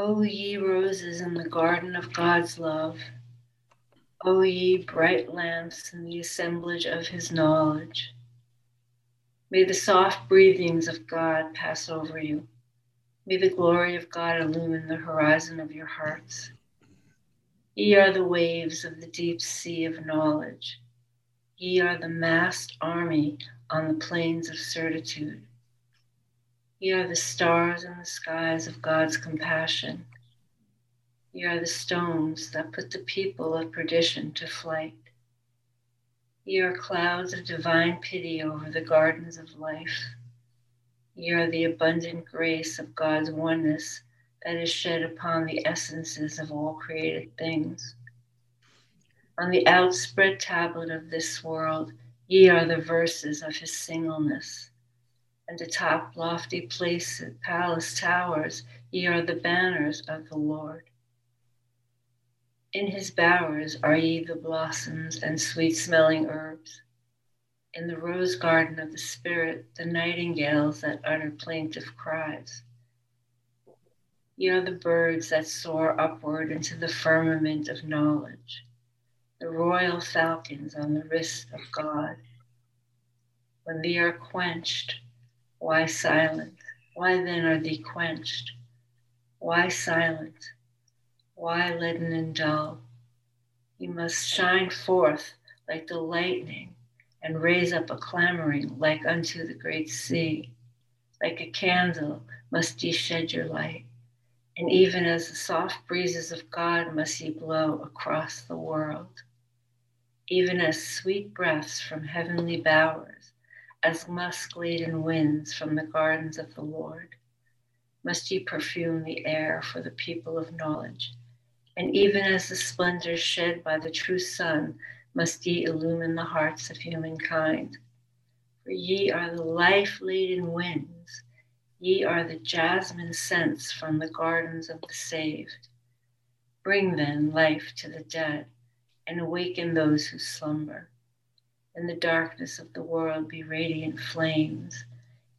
O ye roses in the garden of God's love, O ye bright lamps in the assemblage of his knowledge, may the soft breathings of God pass over you. May the glory of God illumine the horizon of your hearts. Ye are the waves of the deep sea of knowledge. Ye are the massed army on the plains of certitude. Ye are the stars in the skies of God's compassion. Ye are the stones that put the people of perdition to flight. Ye are clouds of divine pity over the gardens of life. Ye are the abundant grace of God's oneness that is shed upon the essences of all created things. On the outspread tablet of this world, ye are the verses of his singleness. And atop lofty place, palace towers, ye are the banners of the Lord. In his bowers are ye the blossoms and sweet smelling herbs. In the rose garden of the Spirit, the nightingales that utter plaintive cries. Ye are the birds that soar upward into the firmament of knowledge, the royal falcons on the wrist of God. When they are quenched, why silent? Why then are they quenched? Why silent? Why leaden and dull? You must shine forth like the lightning and raise up a clamoring like unto the great sea. Like a candle must ye shed your light, and even as the soft breezes of God must ye blow across the world. Even as sweet breaths from heavenly bowers, as musk laden winds from the gardens of the Lord, must ye perfume the air for the people of knowledge and even as the splendor shed by the true sun, must ye illumine the hearts of humankind. For ye are the life laden winds, ye are the jasmine scents from the gardens of the saved. Bring then life to the dead, and awaken those who slumber. In the darkness of the world be radiant flames.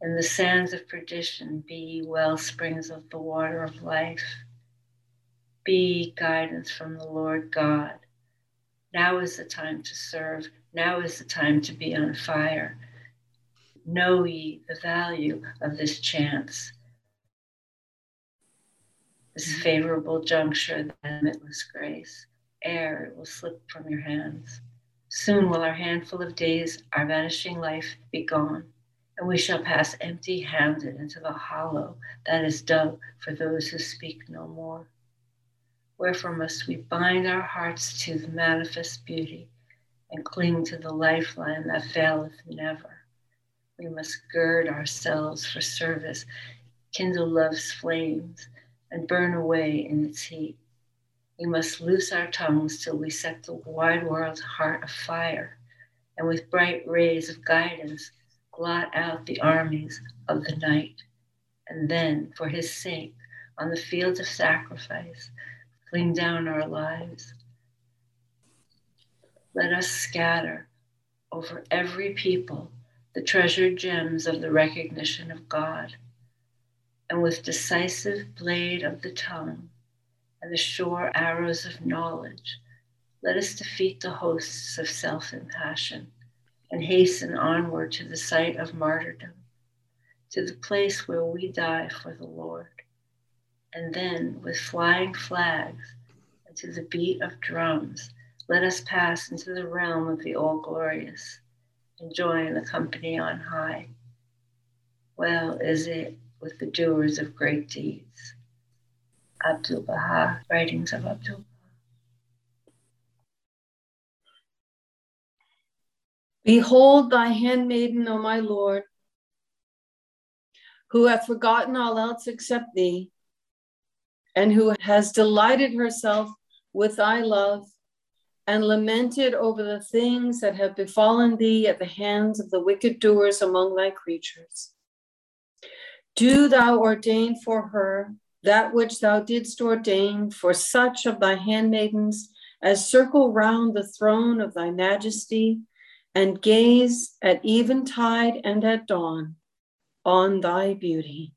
In the sands of perdition be ye well springs of the water of life be guidance from the Lord God. Now is the time to serve. Now is the time to be on fire. Know ye the value of this chance, this mm-hmm. favorable juncture, the limitless grace. Ere it will slip from your hands. Soon will our handful of days, our vanishing life, be gone, and we shall pass empty handed into the hollow that is dug for those who speak no more. Wherefore must we bind our hearts to the manifest beauty and cling to the lifeline that faileth never. We must gird ourselves for service, kindle love's flames, and burn away in its heat. We must loose our tongues till we set the wide world's heart afire, and with bright rays of guidance blot out the armies of the night. And then, for his sake, on the fields of sacrifice, fling down our lives. Let us scatter over every people the treasured gems of the recognition of God, and with decisive blade of the tongue and the sure arrows of knowledge, let us defeat the hosts of self and passion and hasten onward to the site of martyrdom, to the place where we die for the Lord and then with flying flags and to the beat of drums, let us pass into the realm of the all glorious, enjoying the company on high. Well is it with the doers of great deeds. Abdul Baha, Writings of Abdul Baha. Behold thy handmaiden, O my Lord, who hath forgotten all else except thee and who has delighted herself with thy love and lamented over the things that have befallen thee at the hands of the wicked doers among thy creatures. Do thou ordain for her that which thou didst ordain for such of thy handmaidens as circle round the throne of thy majesty and gaze at eventide and at dawn on thy beauty.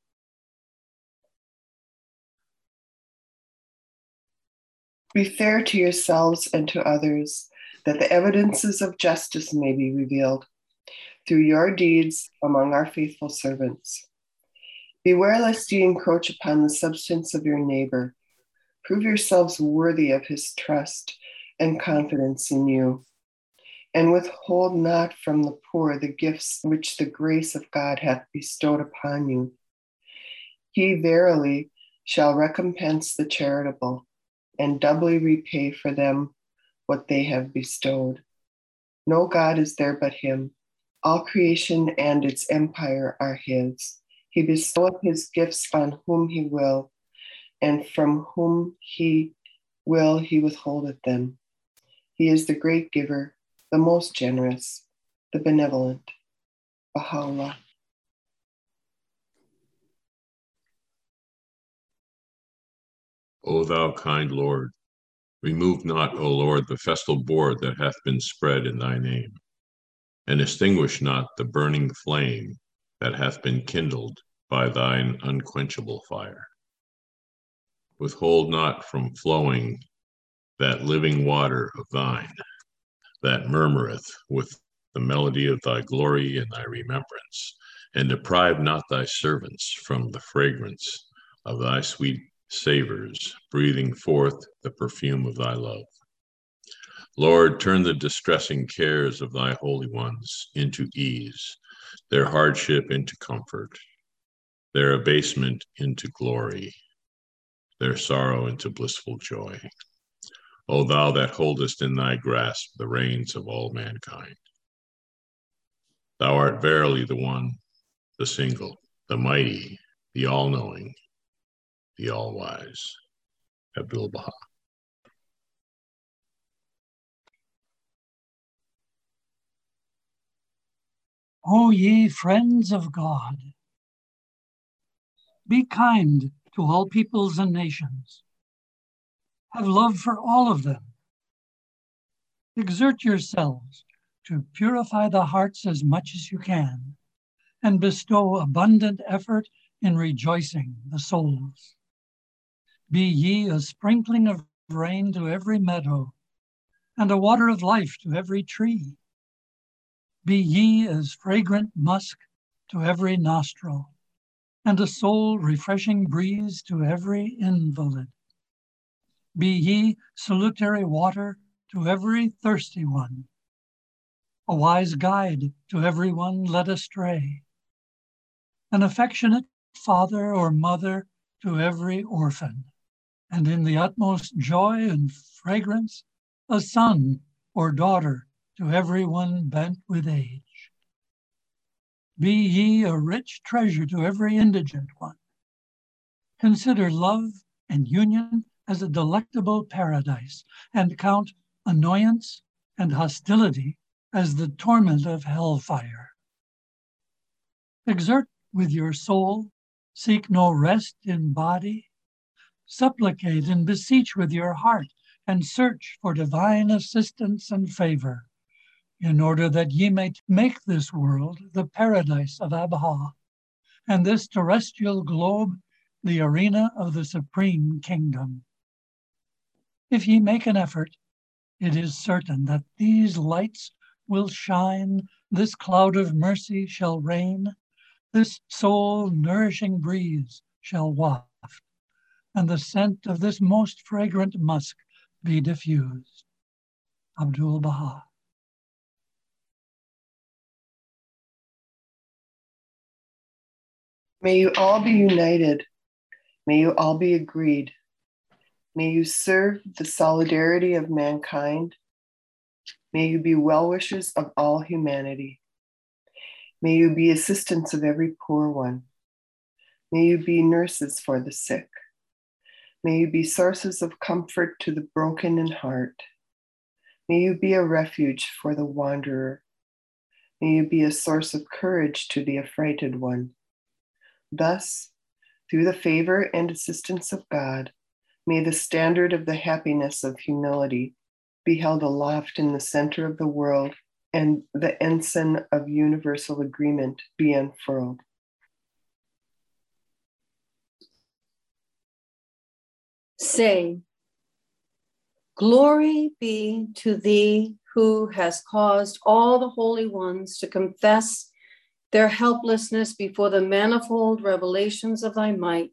Be fair to yourselves and to others, that the evidences of justice may be revealed through your deeds among our faithful servants. Beware lest ye encroach upon the substance of your neighbor. Prove yourselves worthy of his trust and confidence in you. And withhold not from the poor the gifts which the grace of God hath bestowed upon you. He verily shall recompense the charitable and doubly repay for them what they have bestowed. No God is there but him. All creation and its empire are his. He bestoweth his gifts on whom he will, and from whom he will he withholdeth them. He is the great giver, the most generous, the benevolent. Baha'u'llah. O thou kind Lord, remove not, O Lord, the festal board that hath been spread in thy name, and extinguish not the burning flame that hath been kindled by thine unquenchable fire. Withhold not from flowing that living water of thine that murmureth with the melody of thy glory and thy remembrance, and deprive not thy servants from the fragrance of thy sweet savors, breathing forth the perfume of thy love. Lord, turn the distressing cares of thy holy ones into ease, their hardship into comfort, their abasement into glory, their sorrow into blissful joy. O thou that holdest in thy grasp the reins of all mankind. Thou art verily the one, the single, the mighty, the all knowing, the all wise. Abdul Baha. O ye friends of God, be kind to all peoples and nations. Have love for all of them. Exert yourselves to purify the hearts as much as you can and bestow abundant effort in rejoicing the souls. Be ye a sprinkling of rain to every meadow, and a water of life to every tree. Be ye as fragrant musk to every nostril, and a soul refreshing breeze to every invalid. Be ye salutary water to every thirsty one, a wise guide to every one led astray, an affectionate father or mother to every orphan and in the utmost joy and fragrance, a son or daughter to everyone bent with age. Be ye a rich treasure to every indigent one. Consider love and union as a delectable paradise, and count annoyance and hostility as the torment of hellfire. Exert with your soul, seek no rest in body, supplicate and beseech with your heart, and search for divine assistance and favor, in order that ye may make this world the paradise of Abha, and this terrestrial globe the arena of the supreme kingdom. If ye make an effort, it is certain that these lights will shine, this cloud of mercy shall rain, this soul nourishing breeze shall waft and the scent of this most fragrant musk be diffused. Abdul Baha. May you all be united. May you all be agreed. May you serve the solidarity of mankind. May you be well wishers of all humanity. May you be assistants of every poor one. May you be nurses for the sick. May you be sources of comfort to the broken in heart. May you be a refuge for the wanderer. May you be a source of courage to the affrighted one. Thus, through the favor and assistance of God, may the standard of the happiness of humility be held aloft in the center of the world and the ensign of universal agreement be unfurled. Say, Glory be to thee who has caused all the holy ones to confess their helplessness before the manifold revelations of thy might,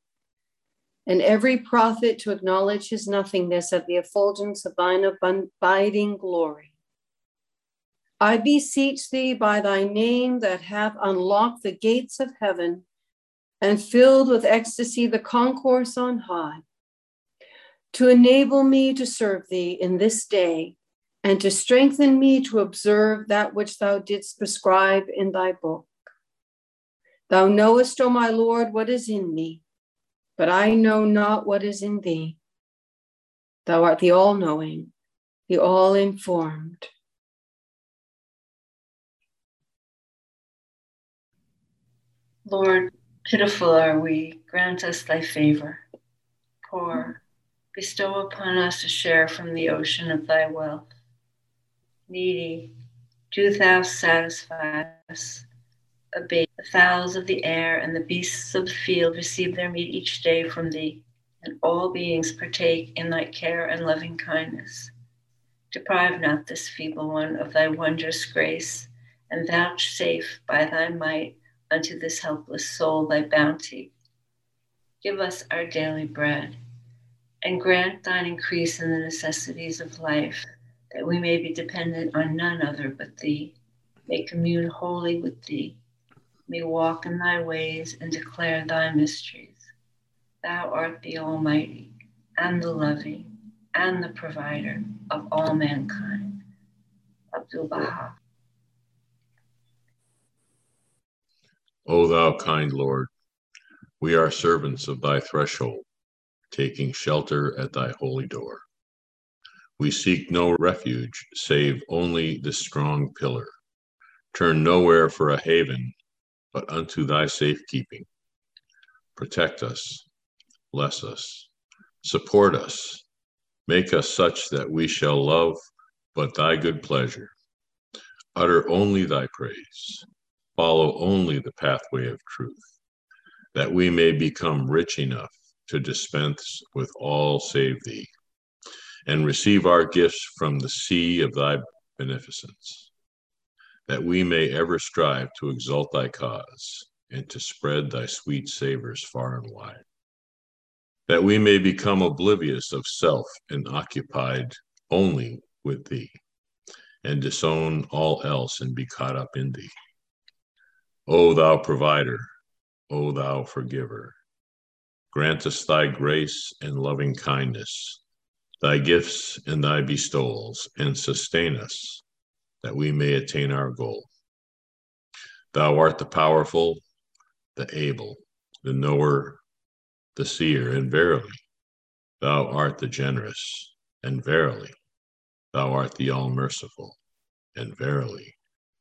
and every prophet to acknowledge his nothingness at the effulgence of thine abiding glory. I beseech thee by thy name that hath unlocked the gates of heaven and filled with ecstasy the concourse on high, to enable me to serve thee in this day and to strengthen me to observe that which thou didst prescribe in thy book. Thou knowest, O my Lord, what is in me, but I know not what is in thee. Thou art the all knowing, the all informed. Lord, pitiful are we, grant us thy favor. Poor, bestow upon us a share from the ocean of thy wealth. Needy, do thou satisfy us abate. The fowls of the air and the beasts of the field receive their meat each day from thee, and all beings partake in thy care and loving kindness. Deprive not this feeble one of thy wondrous grace, and vouchsafe by thy might unto this helpless soul thy bounty. Give us our daily bread, and grant thine increase in the necessities of life, that we may be dependent on none other but thee, may commune wholly with thee may walk in thy ways and declare thy mysteries. Thou art the Almighty and the loving and the provider of all mankind. Abdul Baha. O thou kind Lord, we are servants of thy threshold, taking shelter at thy holy door. We seek no refuge save only the strong pillar. Turn nowhere for a haven but unto thy safekeeping. Protect us, bless us, support us, make us such that we shall love but thy good pleasure. Utter only thy praise, follow only the pathway of truth, that we may become rich enough to dispense with all save thee, and receive our gifts from the sea of thy beneficence that we may ever strive to exalt thy cause and to spread thy sweet savors far and wide. That we may become oblivious of self and occupied only with thee, and disown all else and be caught up in thee. O thou provider, O thou forgiver, grant us thy grace and loving kindness, thy gifts and thy bestowals, and sustain us that we may attain our goal. Thou art the powerful, the able, the knower, the seer, and verily, thou art the generous, and verily, thou art the all merciful, and verily,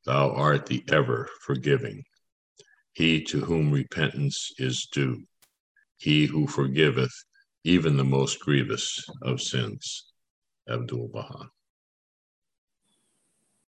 thou art the ever forgiving. He to whom repentance is due, he who forgiveth even the most grievous of sins. Abdul Baha.